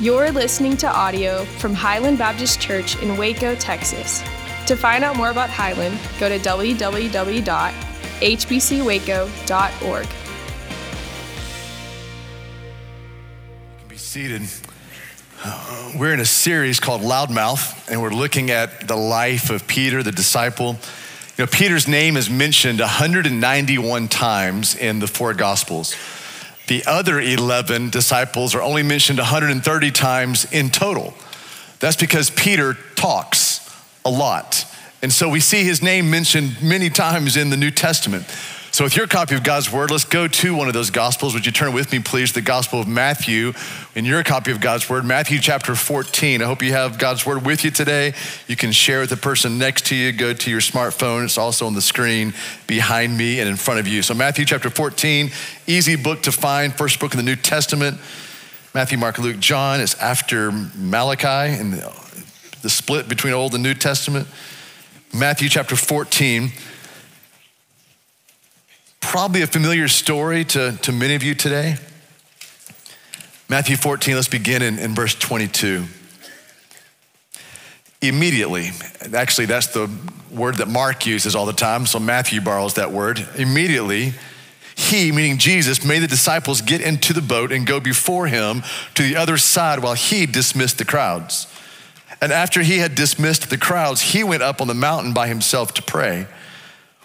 You're listening to audio from Highland Baptist Church in Waco, Texas. To find out more about Highland, go to www.hbcwaco.org. Be seated. Uh, we're in a series called Loudmouth, and we're looking at the life of Peter, the disciple. You know, Peter's name is mentioned 191 times in the four Gospels. The other 11 disciples are only mentioned 130 times in total. That's because Peter talks a lot. And so we see his name mentioned many times in the New Testament. So, with your copy of God's Word, let's go to one of those Gospels. Would you turn with me, please, the Gospel of Matthew, in your copy of God's Word, Matthew chapter 14. I hope you have God's Word with you today. You can share with the person next to you. Go to your smartphone, it's also on the screen behind me and in front of you. So, Matthew chapter 14, easy book to find, first book in the New Testament. Matthew, Mark, Luke, John is after Malachi and the split between Old and New Testament. Matthew chapter 14 probably a familiar story to, to many of you today. Matthew 14, let's begin in, in verse 22. Immediately, actually, that's the word that Mark uses all the time, so Matthew borrows that word. Immediately, he, meaning Jesus, made the disciples get into the boat and go before him to the other side while he dismissed the crowds. And after he had dismissed the crowds, he went up on the mountain by himself to pray.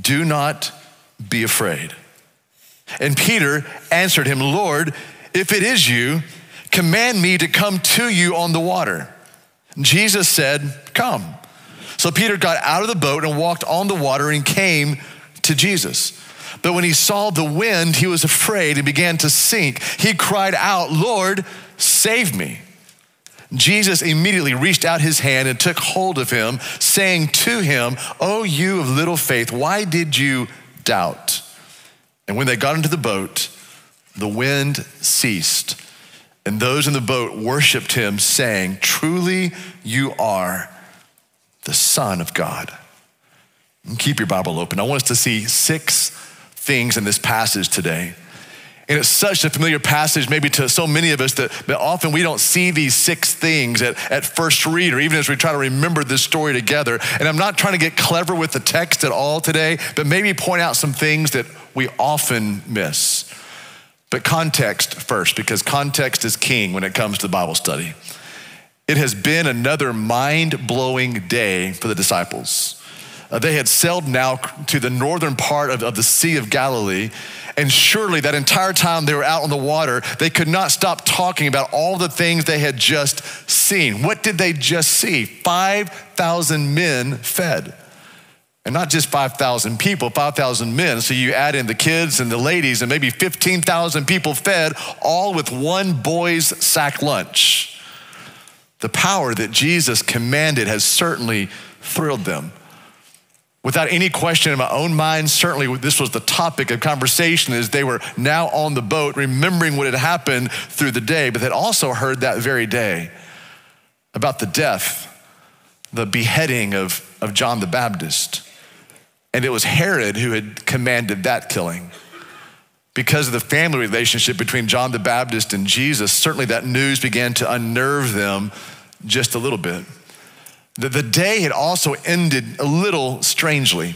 do not be afraid. And Peter answered him, Lord, if it is you, command me to come to you on the water. Jesus said, Come. So Peter got out of the boat and walked on the water and came to Jesus. But when he saw the wind, he was afraid and began to sink. He cried out, Lord, save me. Jesus immediately reached out his hand and took hold of him, saying to him, Oh, you of little faith, why did you doubt? And when they got into the boat, the wind ceased, and those in the boat worshiped him, saying, Truly you are the Son of God. And keep your Bible open. I want us to see six things in this passage today and it's such a familiar passage, maybe to so many of us, that, that often we don't see these six things at, at first read, or even as we try to remember this story together. And I'm not trying to get clever with the text at all today, but maybe point out some things that we often miss. But context first, because context is king when it comes to Bible study. It has been another mind blowing day for the disciples. Uh, they had sailed now to the northern part of, of the Sea of Galilee and surely that entire time they were out on the water, they could not stop talking about all the things they had just seen. What did they just see? 5,000 men fed. And not just 5,000 people, 5,000 men. So you add in the kids and the ladies, and maybe 15,000 people fed, all with one boy's sack lunch. The power that Jesus commanded has certainly thrilled them. Without any question in my own mind, certainly this was the topic of conversation as they were now on the boat, remembering what had happened through the day, but had also heard that very day about the death, the beheading of, of John the Baptist. And it was Herod who had commanded that killing. Because of the family relationship between John the Baptist and Jesus, certainly that news began to unnerve them just a little bit. The, the day had also ended a little strangely.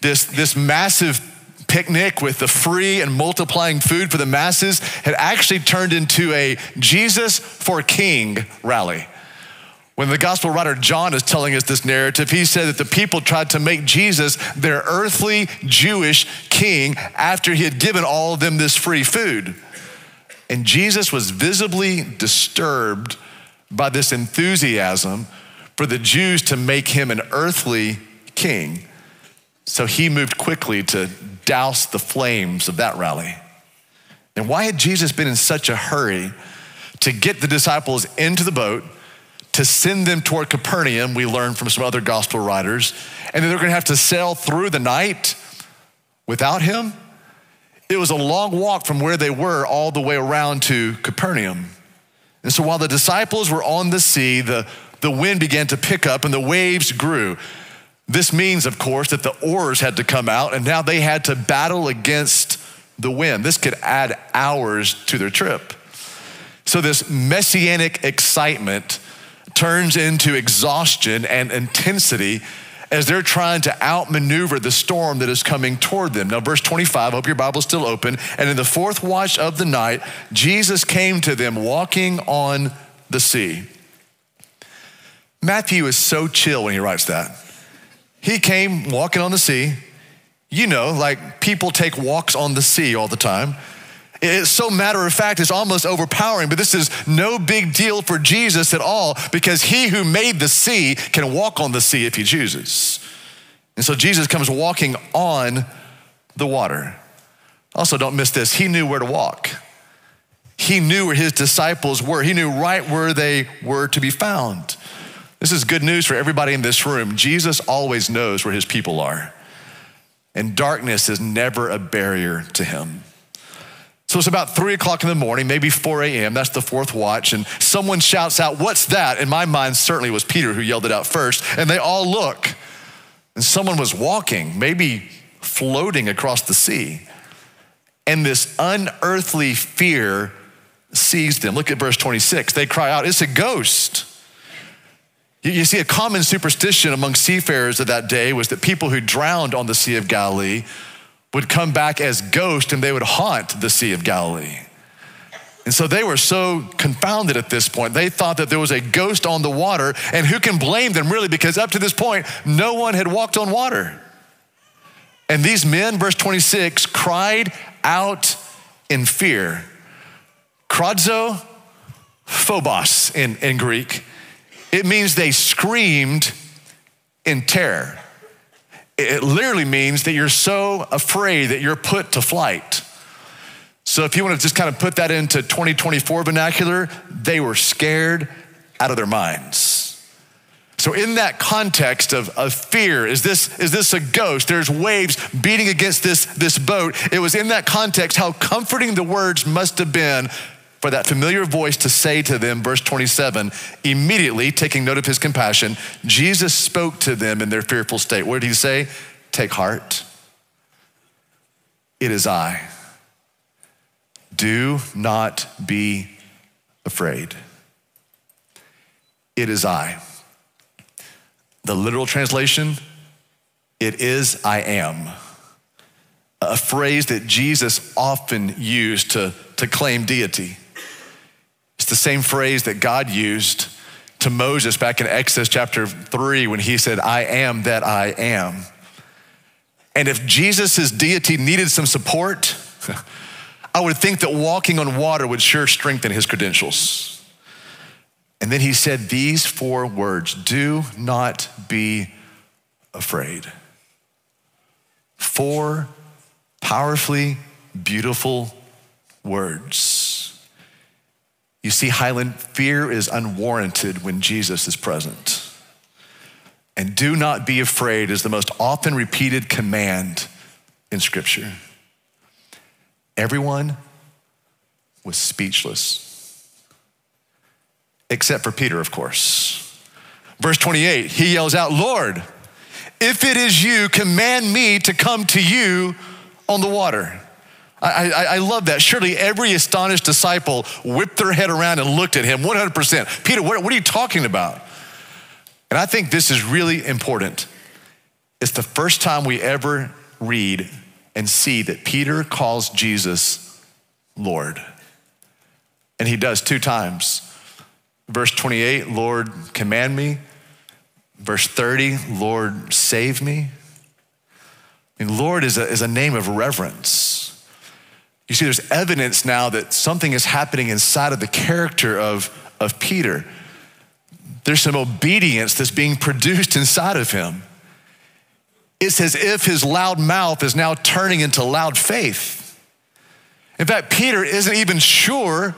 This, this massive picnic with the free and multiplying food for the masses had actually turned into a Jesus for King rally. When the gospel writer John is telling us this narrative, he said that the people tried to make Jesus their earthly Jewish king after he had given all of them this free food. And Jesus was visibly disturbed by this enthusiasm for the Jews to make him an earthly king. So he moved quickly to douse the flames of that rally. And why had Jesus been in such a hurry to get the disciples into the boat, to send them toward Capernaum, we learn from some other gospel writers, and then they're gonna have to sail through the night without him. It was a long walk from where they were all the way around to Capernaum. And so while the disciples were on the sea, the, the wind began to pick up and the waves grew. This means, of course, that the oars had to come out and now they had to battle against the wind. This could add hours to their trip. So, this messianic excitement turns into exhaustion and intensity as they're trying to outmaneuver the storm that is coming toward them. Now, verse 25, I hope your Bible's still open. And in the fourth watch of the night, Jesus came to them walking on the sea. Matthew is so chill when he writes that. He came walking on the sea. You know, like people take walks on the sea all the time. It's so matter of fact, it's almost overpowering, but this is no big deal for Jesus at all because he who made the sea can walk on the sea if he chooses. And so Jesus comes walking on the water. Also, don't miss this, he knew where to walk. He knew where his disciples were, he knew right where they were to be found. This is good news for everybody in this room. Jesus always knows where his people are, and darkness is never a barrier to him. So it's about three o'clock in the morning, maybe 4 a.m. That's the fourth watch. And someone shouts out, What's that? In my mind, certainly was Peter who yelled it out first. And they all look. And someone was walking, maybe floating across the sea. And this unearthly fear seized them. Look at verse 26. They cry out, It's a ghost. You see, a common superstition among seafarers of that day was that people who drowned on the Sea of Galilee would come back as ghosts and they would haunt the Sea of Galilee. And so they were so confounded at this point. They thought that there was a ghost on the water, and who can blame them really? Because up to this point, no one had walked on water. And these men, verse 26, cried out in fear. Kradzo, phobos in, in Greek. It means they screamed in terror. It literally means that you're so afraid that you're put to flight. So if you want to just kind of put that into 2024 vernacular, they were scared out of their minds. So in that context of, of fear, is this, is this a ghost? There's waves beating against this, this boat. It was in that context how comforting the words must have been for that familiar voice to say to them, verse 27, immediately taking note of his compassion, Jesus spoke to them in their fearful state. What did he say? Take heart. It is I. Do not be afraid. It is I. The literal translation, it is I am. A phrase that Jesus often used to, to claim deity. It's the same phrase that God used to Moses back in Exodus chapter 3 when he said, I am that I am. And if Jesus' deity needed some support, I would think that walking on water would sure strengthen his credentials. And then he said these four words do not be afraid. Four powerfully beautiful words. You see, Highland, fear is unwarranted when Jesus is present. And do not be afraid is the most often repeated command in Scripture. Everyone was speechless, except for Peter, of course. Verse 28, he yells out, Lord, if it is you, command me to come to you on the water. I, I, I, love that. Surely every astonished disciple whipped their head around and looked at him 100%. Peter, what, what are you talking about? And I think this is really important. It's the first time we ever read and see that Peter calls Jesus Lord. And he does two times. Verse 28, Lord, command me. Verse 30, Lord, save me. And Lord is a, is a name of reverence. You see, there's evidence now that something is happening inside of the character of, of Peter. There's some obedience that's being produced inside of him. It's as if his loud mouth is now turning into loud faith. In fact, Peter isn't even sure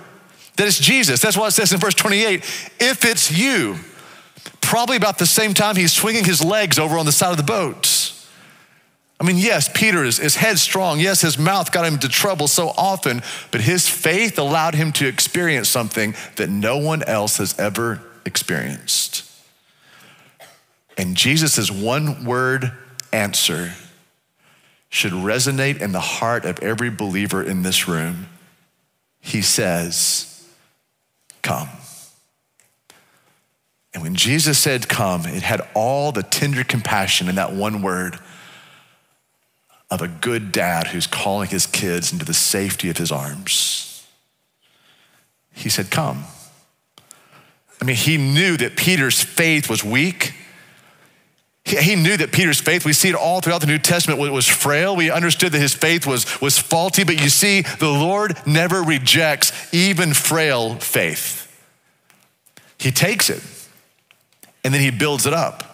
that it's Jesus. That's why it says in verse 28. If it's you, probably about the same time he's swinging his legs over on the side of the boat. I mean, yes, Peter is, is headstrong. Yes, his mouth got him into trouble so often, but his faith allowed him to experience something that no one else has ever experienced. And Jesus' one word answer should resonate in the heart of every believer in this room. He says, Come. And when Jesus said, Come, it had all the tender compassion in that one word of a good dad who's calling his kids into the safety of his arms. He said, Come. I mean, he knew that Peter's faith was weak. He, knew that Peter's faith, we see it all throughout the New Testament, was frail. We understood that his faith was, was faulty, but you see, the Lord never rejects even frail faith. He takes it and then he builds it up.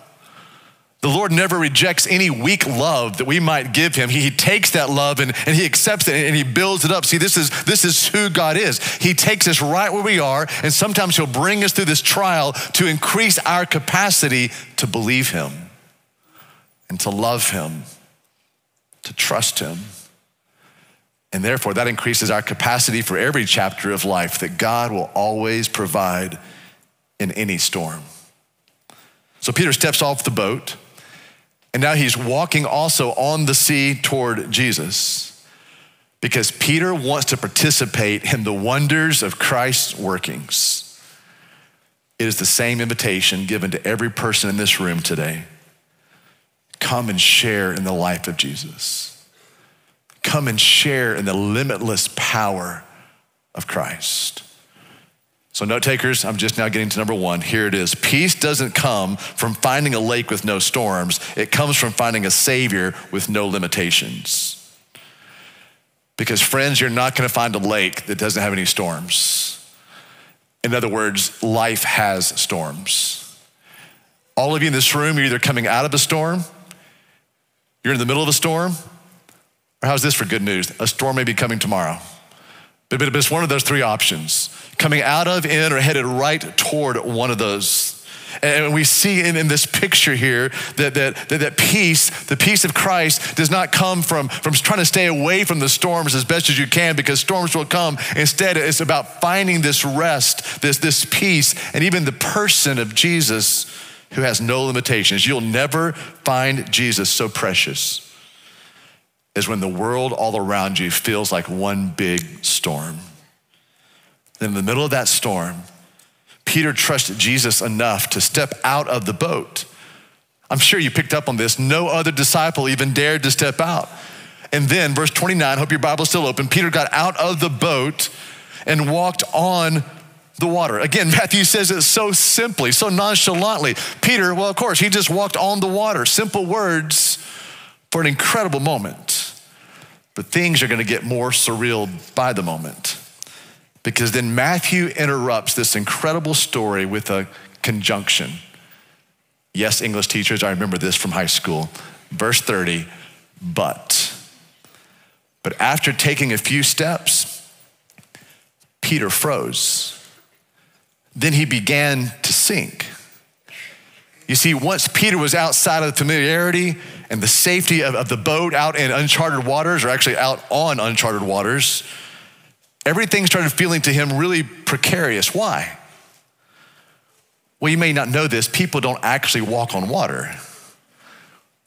The Lord never rejects any weak love that we might give him. He, he, takes that love and, and he accepts it and he builds it up. See, this is, this is who God is. He takes us right where we are, and sometimes he'll bring us through this trial to increase our capacity to believe him and to love him, to trust him. And therefore, that increases our capacity for every chapter of life that God will always provide in any storm. So Peter steps off the boat. And now he's walking also on the sea toward Jesus because Peter wants to participate in the wonders of Christ's workings. It is the same invitation given to every person in this room today. Come and share in the life of Jesus. Come and share in the limitless power of Christ. So, note takers, I'm just now getting to number one. Here it is. Peace doesn't come from finding a lake with no storms, it comes from finding a Savior with no limitations. Because, friends, you're not going to find a lake that doesn't have any storms. In other words, life has storms. All of you in this room, you're either coming out of a storm, you're in the middle of a storm, or how's this for good news? A storm may be coming tomorrow. But, it's one of those three options coming out of, in, or headed right toward one of those. And we see in, in this picture here that, that, that, that, peace, the peace of Christ, does not come from, from trying to stay away from the storms as best as you can because storms will come. Instead, it's about finding this rest, this, this peace, and even the person of Jesus who has no limitations. You'll never find Jesus so precious is when the world all around you feels like one big storm. Then in the middle of that storm, Peter trusted Jesus enough to step out of the boat. I'm sure you picked up on this. No other disciple even dared to step out. And then, verse 29, hope your Bible's still open. Peter got out of the boat and walked on the water. Again, Matthew says it so simply, so nonchalantly. Peter, well, of course, he just walked on the water. Simple words for an incredible moment. But things are going to get more surreal by the moment. Because then Matthew interrupts this incredible story with a conjunction. Yes, English teachers, I remember this from high school. Verse 30, but. But after taking a few steps, Peter froze. Then he began to sink. You see, once Peter was outside of the familiarity and the safety of, of the boat out in uncharted waters, or actually out on uncharted waters, everything started feeling to him really precarious. Why? Well, you may not know this, people don't actually walk on water.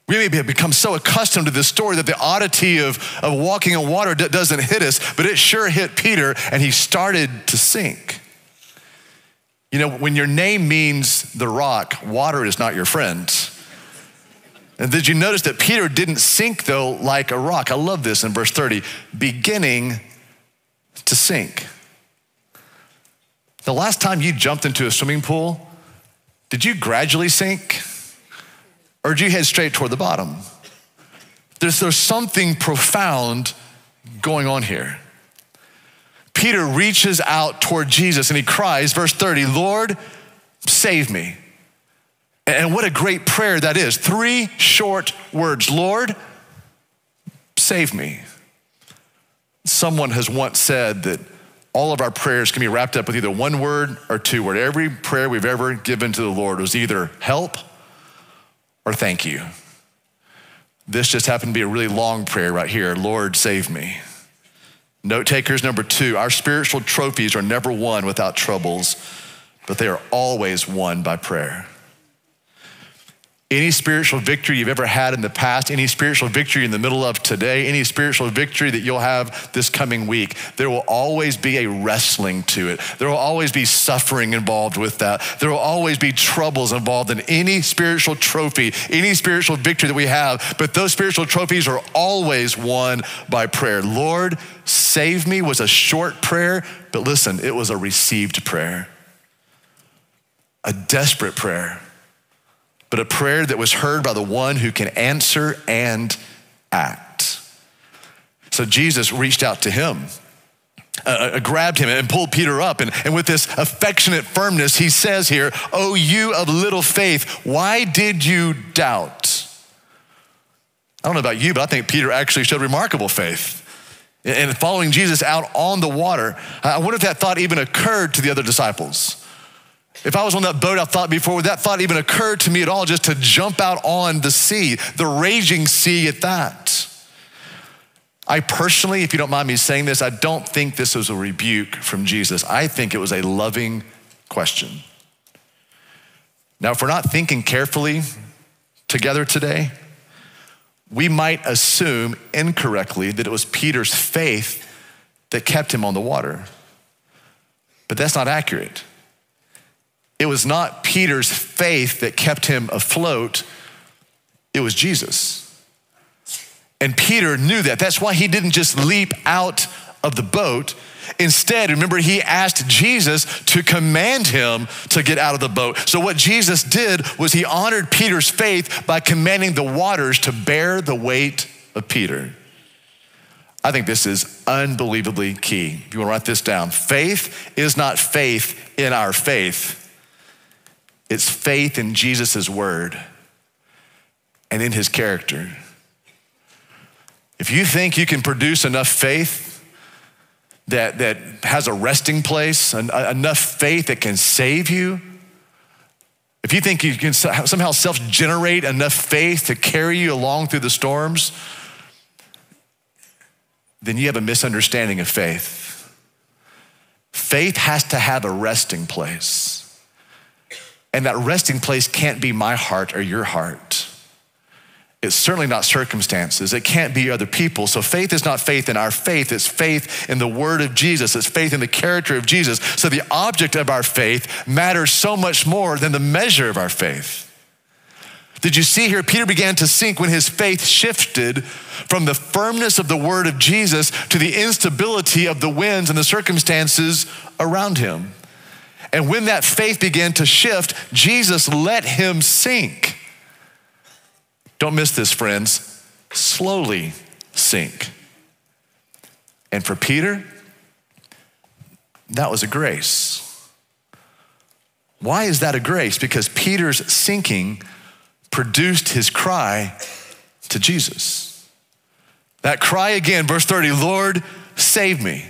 We may have become so accustomed to this story that the oddity of, of walking on water doesn't hit us, but it sure hit Peter, and he started to sink. You know, when your name means the rock, water is not your friend. And did you notice that Peter didn't sink, though, like a rock? I love this in verse 30 beginning to sink. The last time you jumped into a swimming pool, did you gradually sink? Or did you head straight toward the bottom? There's, there's something profound going on here. Peter reaches out toward Jesus and he cries, verse 30, Lord, save me. And what a great prayer that is. Three short words Lord, save me. Someone has once said that all of our prayers can be wrapped up with either one word or two word. Every prayer we've ever given to the Lord was either help or thank you. This just happened to be a really long prayer right here Lord, save me. Note takers, number two, our spiritual trophies are never won without troubles, but they are always won by prayer. Any spiritual victory you've ever had in the past, any spiritual victory in the middle of today, any spiritual victory that you'll have this coming week, there will always be a wrestling to it. There will always be suffering involved with that. There will always be troubles involved in any spiritual trophy, any spiritual victory that we have. But those spiritual trophies are always won by prayer. Lord, save me was a short prayer, but listen, it was a received prayer, a desperate prayer but a prayer that was heard by the one who can answer and act. So Jesus reached out to him, uh, uh, grabbed him, and pulled Peter up. And, and with this affectionate firmness, he says here, Oh, you of little faith, why did you doubt? I don't know about you, but I think Peter actually showed remarkable faith. And following Jesus out on the water, I wonder if that thought even occurred to the other disciples. If I was on that boat, I thought before, would that thought even occur to me at all just to jump out on the sea, the raging sea at that? I personally, if you don't mind me saying this, I don't think this was a rebuke from Jesus. I think it was a loving question. Now, if we're not thinking carefully together today, we might assume incorrectly that it was Peter's faith that kept him on the water. But that's not accurate. It was not Peter's faith that kept him afloat, it was Jesus. And Peter knew that. That's why he didn't just leap out of the boat. Instead, remember, he asked Jesus to command him to get out of the boat. So, what Jesus did was he honored Peter's faith by commanding the waters to bear the weight of Peter. I think this is unbelievably key. If you want to write this down, faith is not faith in our faith, it's faith in Jesus' word and in his character. If you think you can produce enough faith that, that has a resting place, uh, enough faith that can save you, if you think you can somehow self generate enough faith to carry you along through the storms, then you have a misunderstanding of faith. Faith has to have a resting place. And that resting place can't be my heart or your heart. It's certainly not circumstances. It can't be other people. So faith is not faith in our faith. It's faith in the word of Jesus. It's faith in the character of Jesus. So the object of our faith matters so much more than the measure of our faith. Did you see here? Peter began to sink when his faith shifted from the firmness of the word of Jesus to the instability of the winds and the circumstances around him. And when that faith began to shift, Jesus let him sink. Don't miss this, friends. Slowly sink. And for Peter, that was a grace. Why is that a grace? Because Peter's sinking produced his cry to Jesus. That cry again, verse 30 Lord, save me.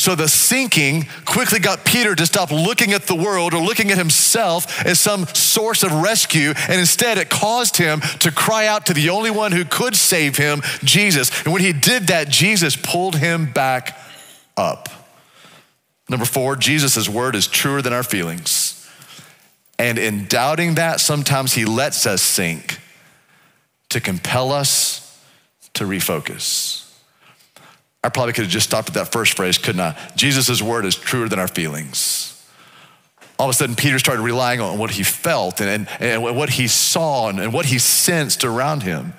So the sinking quickly got Peter to stop looking at the world or looking at himself as some source of rescue. And instead, it caused him to cry out to the only one who could save him, Jesus. And when he did that, Jesus pulled him back up. Number four, Jesus' word is truer than our feelings. And in doubting that, sometimes he lets us sink to compel us to refocus. I probably could have just stopped at that first phrase, couldn't I? Jesus' word is truer than our feelings. All of a sudden, Peter started relying on what he felt and, and, and what he saw and, and what he sensed around him.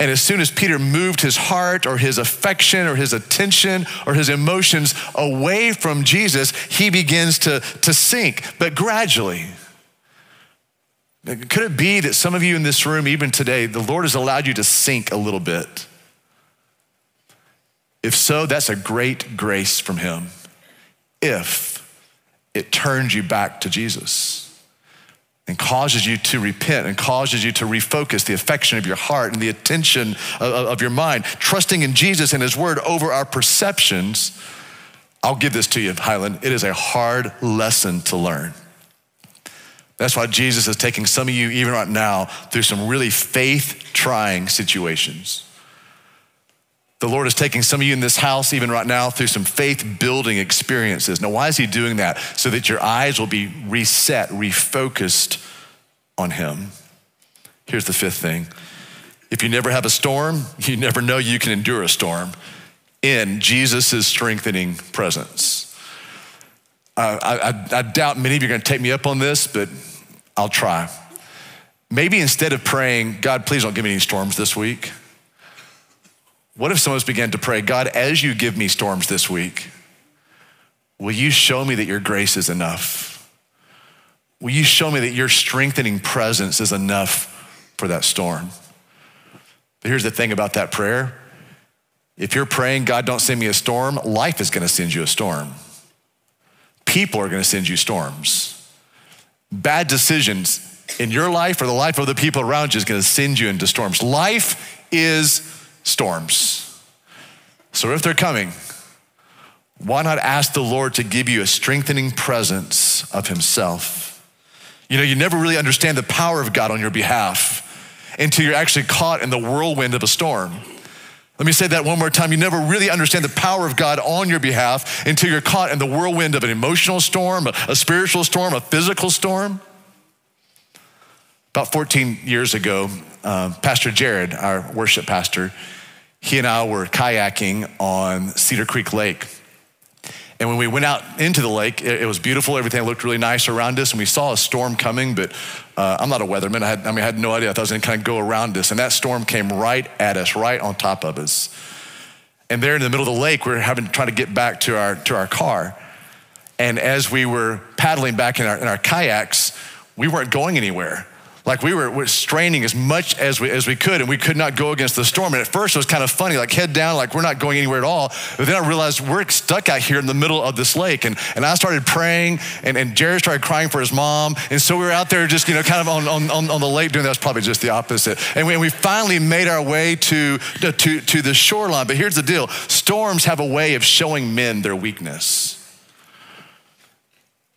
And as soon as Peter moved his heart or his affection or his attention or his emotions away from Jesus, he begins to, to sink, but gradually. Could it be that some of you in this room, even today, the Lord has allowed you to sink a little bit? If so, that's a great grace from Him. If it turns you back to Jesus and causes you to repent and causes you to refocus the affection of your heart and the attention of, of, your mind, trusting in Jesus and His Word over our perceptions, I'll give this to you, Highland. It is a hard lesson to learn. That's why Jesus is taking some of you, even right now, through some really faith trying situations. The Lord is taking some of you in this house, even right now, through some faith building experiences. Now, why is He doing that? So that your eyes will be reset, refocused on Him. Here's the fifth thing if you never have a storm, you never know you can endure a storm in Jesus' strengthening presence. I, I, I doubt many of you are going to take me up on this, but I'll try. Maybe instead of praying, God, please don't give me any storms this week, what if some of us began to pray, God, as you give me storms this week, will you show me that your grace is enough? Will you show me that your strengthening presence is enough for that storm? But here's the thing about that prayer if you're praying, God, don't send me a storm, life is gonna send you a storm. People are gonna send you storms. Bad decisions in your life or the life of the people around you is gonna send you into storms. Life is storms. So if they're coming, why not ask the Lord to give you a strengthening presence of Himself? You know, you never really understand the power of God on your behalf until you're actually caught in the whirlwind of a storm. Let me say that one more time. You never really understand the power of God on your behalf until you're caught in the whirlwind of an emotional storm, a, spiritual storm, a physical storm. About 14 years ago, uh, Pastor Jared, our worship pastor, he and I were kayaking on Cedar Creek Lake. And when we went out into the lake, it, it, was beautiful. Everything looked really nice around us. And we saw a storm coming, but uh, I'm not a weatherman. I, had, I mean, I had no idea. I thought it was going to kind of go around us. And that storm came right at us, right on top of us. And there in the middle of the lake, we were having trying to get back to our, to our car. And as we were paddling back in our, in our kayaks, we weren't going anywhere like we were, were, straining as much as we, as we could and we could not go against the storm. And at first it was kind of funny, like head down, like we're not going anywhere at all. But then I realized we're stuck out here in the middle of this lake. And, and I started praying and, and Jared started crying for his mom. And so we were out there just, you know, kind of on, on, on the lake doing that. was probably just the opposite. And we, and we finally made our way to, to, to the shoreline. But here's the deal. Storms have a way of showing men their weakness.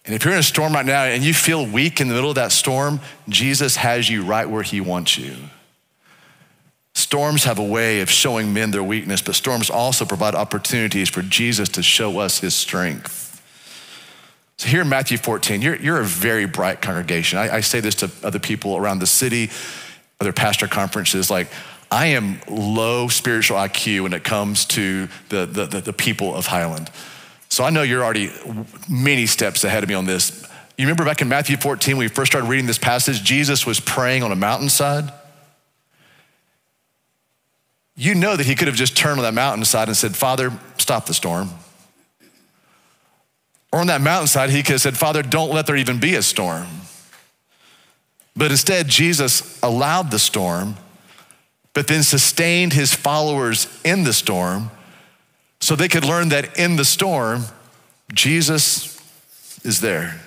And if you're in a storm right now and you feel weak in the middle of that storm, Jesus has you right where he wants you. Storms have a way of showing men their weakness, but storms also provide opportunities for Jesus to show us his strength. So here in Matthew 14, you're, you're a very bright congregation. I, I say this to other people around the city, other pastor conferences, like, I am low spiritual IQ when it comes to the, the, the, the people of Highland. So I know you're already many steps ahead of me on this. You remember back in Matthew 14, when we first started reading this passage, Jesus was praying on a mountainside. You know that he could have just turned on that mountainside and said, Father, stop the storm. Or on that mountainside, he could have said, Father, don't let there even be a storm. But instead, Jesus allowed the storm, but then sustained his followers in the storm so they could learn that in the storm, Jesus is there.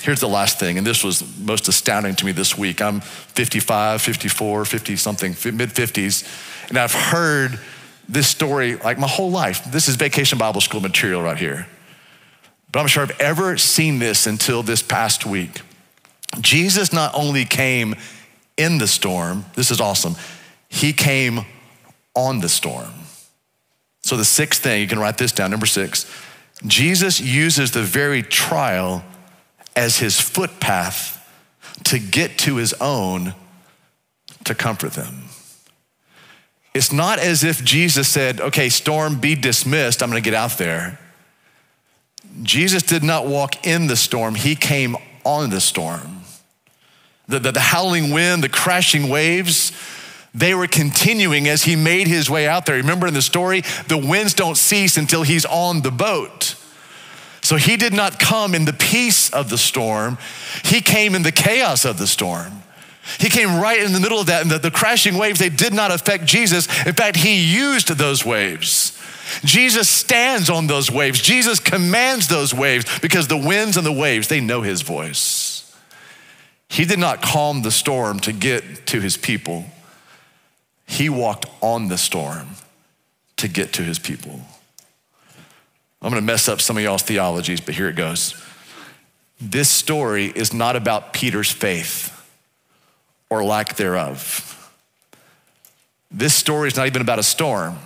Here's the last thing, and this was most astounding to me this week. I'm 55, 54, 50 something, mid 50s, and I've heard this story like my whole life. This is vacation Bible school material right here. But I'm sure I've ever seen this until this past week. Jesus not only came in the storm, this is awesome, he came on the storm. So, the sixth thing, you can write this down, number six Jesus uses the very trial as his footpath to get to his own to comfort them. It's not as if Jesus said, okay, storm, be dismissed, I'm gonna get out there. Jesus did not walk in the storm, he came on the storm. The, the, the howling wind, the crashing waves, they were continuing as he made his way out there. Remember in the story, the winds don't cease until he's on the boat. So he did not come in the peace of the storm, he came in the chaos of the storm. He came right in the middle of that, and the, the crashing waves, they did not affect Jesus. In fact, he used those waves. Jesus stands on those waves. Jesus commands those waves because the winds and the waves, they know his voice. He did not calm the storm to get to his people. He walked on the storm to get to his people. I'm gonna mess up some of y'all's theologies, but here it goes. This story is not about Peter's faith or lack thereof. This story is not even about a storm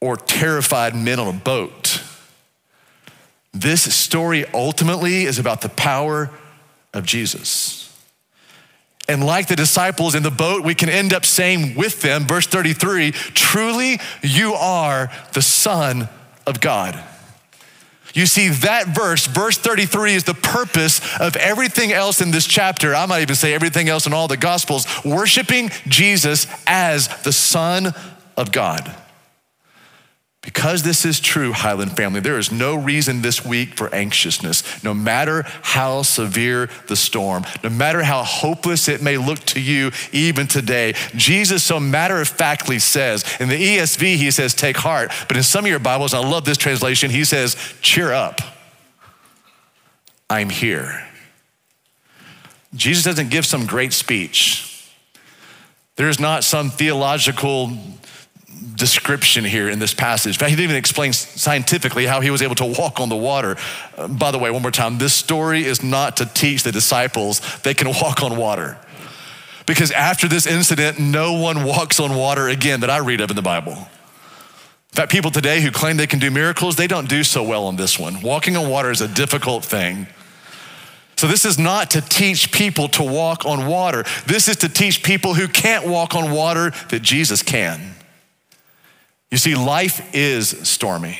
or terrified men on a boat. This story ultimately is about the power of Jesus. And like the disciples in the boat, we can end up saying with them, verse 33 truly you are the Son of God. You see, that verse, verse 33, is the purpose of everything else in this chapter. I might even say everything else in all the Gospels, worshiping Jesus as the Son of God. Because this is true, Highland family, there is no reason this week for anxiousness. No matter how severe the storm, no matter how hopeless it may look to you even today, Jesus so matter of factly says, in the ESV, he says, take heart. But in some of your Bibles, I love this translation, he says, cheer up. I'm here. Jesus doesn't give some great speech. There's not some theological description here in this passage. In fact, he didn't even explain scientifically how he was able to walk on the water. Uh, by the way, one more time, this story is not to teach the disciples they can walk on water. Because after this incident, no one walks on water again that I read of in the Bible. In fact, people today who claim they can do miracles, they don't do so well on this one. Walking on water is a difficult thing. So, this is not to teach people to walk on water. This is to teach people who can't walk on water that Jesus can. You see, life is stormy.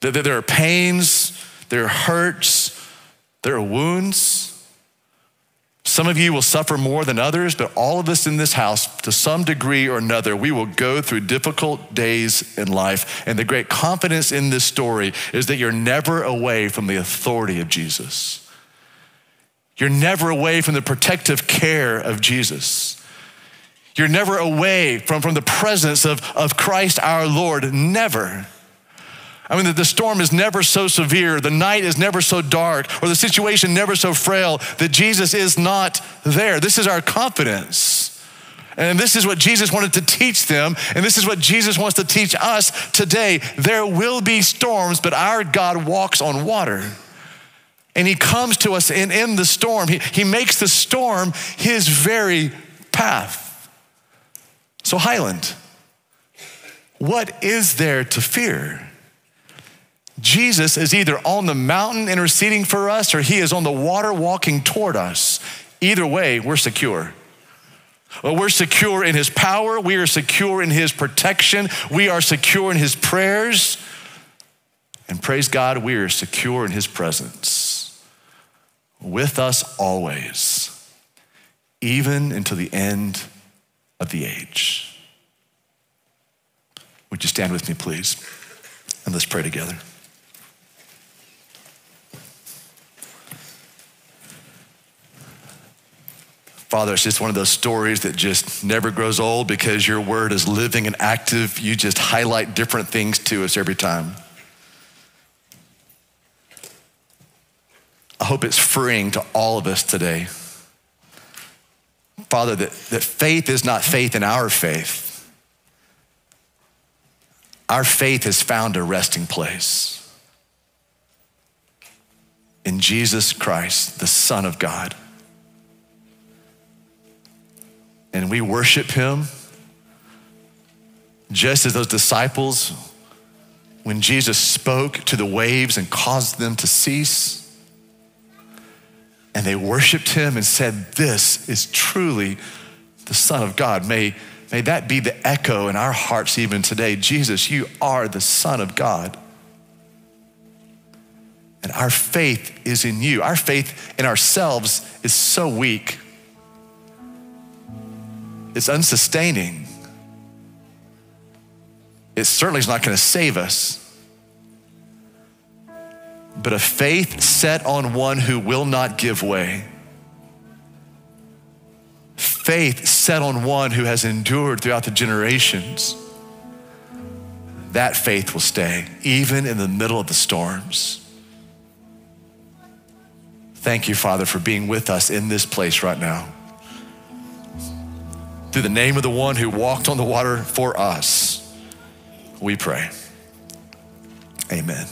There are pains, there are hurts, there are wounds. Some of you will suffer more than others, but all of us in this house, to some degree or another, we will go through difficult days in life. And the great confidence in this story is that you're never away from the authority of Jesus. You're never away from the protective care of Jesus. You're never away from, from the presence of, of Christ our Lord. Never. I mean, the, the storm is never so severe, the night is never so dark, or the situation never so frail that Jesus is not there. This is our confidence. And this is what Jesus wanted to teach them, and this is what Jesus wants to teach us today. There will be storms, but our God walks on water. And he comes to us in, in the storm. He, he makes the storm his very path. So, Highland, what is there to fear? Jesus is either on the mountain interceding for us or he is on the water walking toward us. Either way, we're secure. We're secure in his power, we are secure in his protection, we are secure in his prayers, and praise God, we are secure in his presence with us always, even until the end of the age. Would you stand with me, please? And let's pray together. Father, it's just one of those stories that just never grows old because your word is living and active. You just highlight different things to us every time. I hope it's freeing to all of us today. Father, that, that faith is not faith in our faith. Our faith has found a resting place in Jesus Christ, the Son of God. And we worship him just as those disciples, when Jesus spoke to the waves and caused them to cease and they worshiped him and said, This is truly the Son of God. May, may that be the echo in our hearts even today. Jesus, you are the Son of God. And our faith is in you. Our faith in ourselves is so weak, it's unsustaining. It certainly is not going to save us but a faith set on one who will not give way. Faith set on one who has endured throughout the generations. That faith will stay, even in the middle of the storms. Thank you, Father, for being with us in this place right now. Through the name of the one who walked on the water for us, we pray. Amen.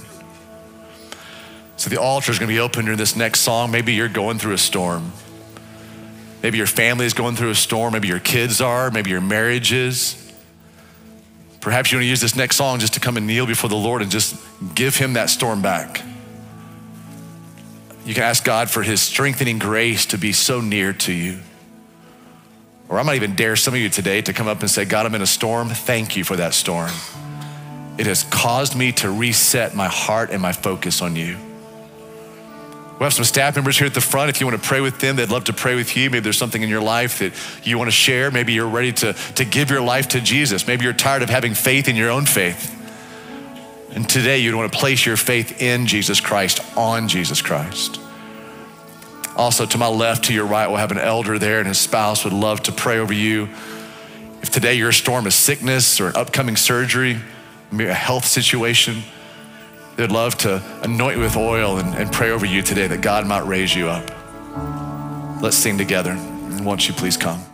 So the altar is going to be open during this next song. Maybe you're going through a storm. Maybe your family is going through a storm. Maybe your kids are. Maybe your marriage is. Perhaps you want to use this next song just to come and kneel before the Lord and just give Him that storm back. You can ask God for His strengthening grace to be so near to you. Or I might even dare some of you today to come up and say, God, I'm in a storm. Thank you for that storm. It has caused me to reset my heart and my focus on you. We have some staff members here at the front. If you want to pray with them, they'd love to pray with you. Maybe there's something in your life that you want to share. Maybe you're ready to, to give your life to Jesus. Maybe you're tired of having faith in your own faith. And today you'd want to place your faith in Jesus Christ, on Jesus Christ. Also, to my left, to your right, we'll have an elder there, and his spouse would love to pray over you. If today your storm is sickness or an upcoming surgery, maybe a health situation, They'd love to anoint you with oil and, and pray over you today that God might raise you up. Let's sing together. And won't you please come?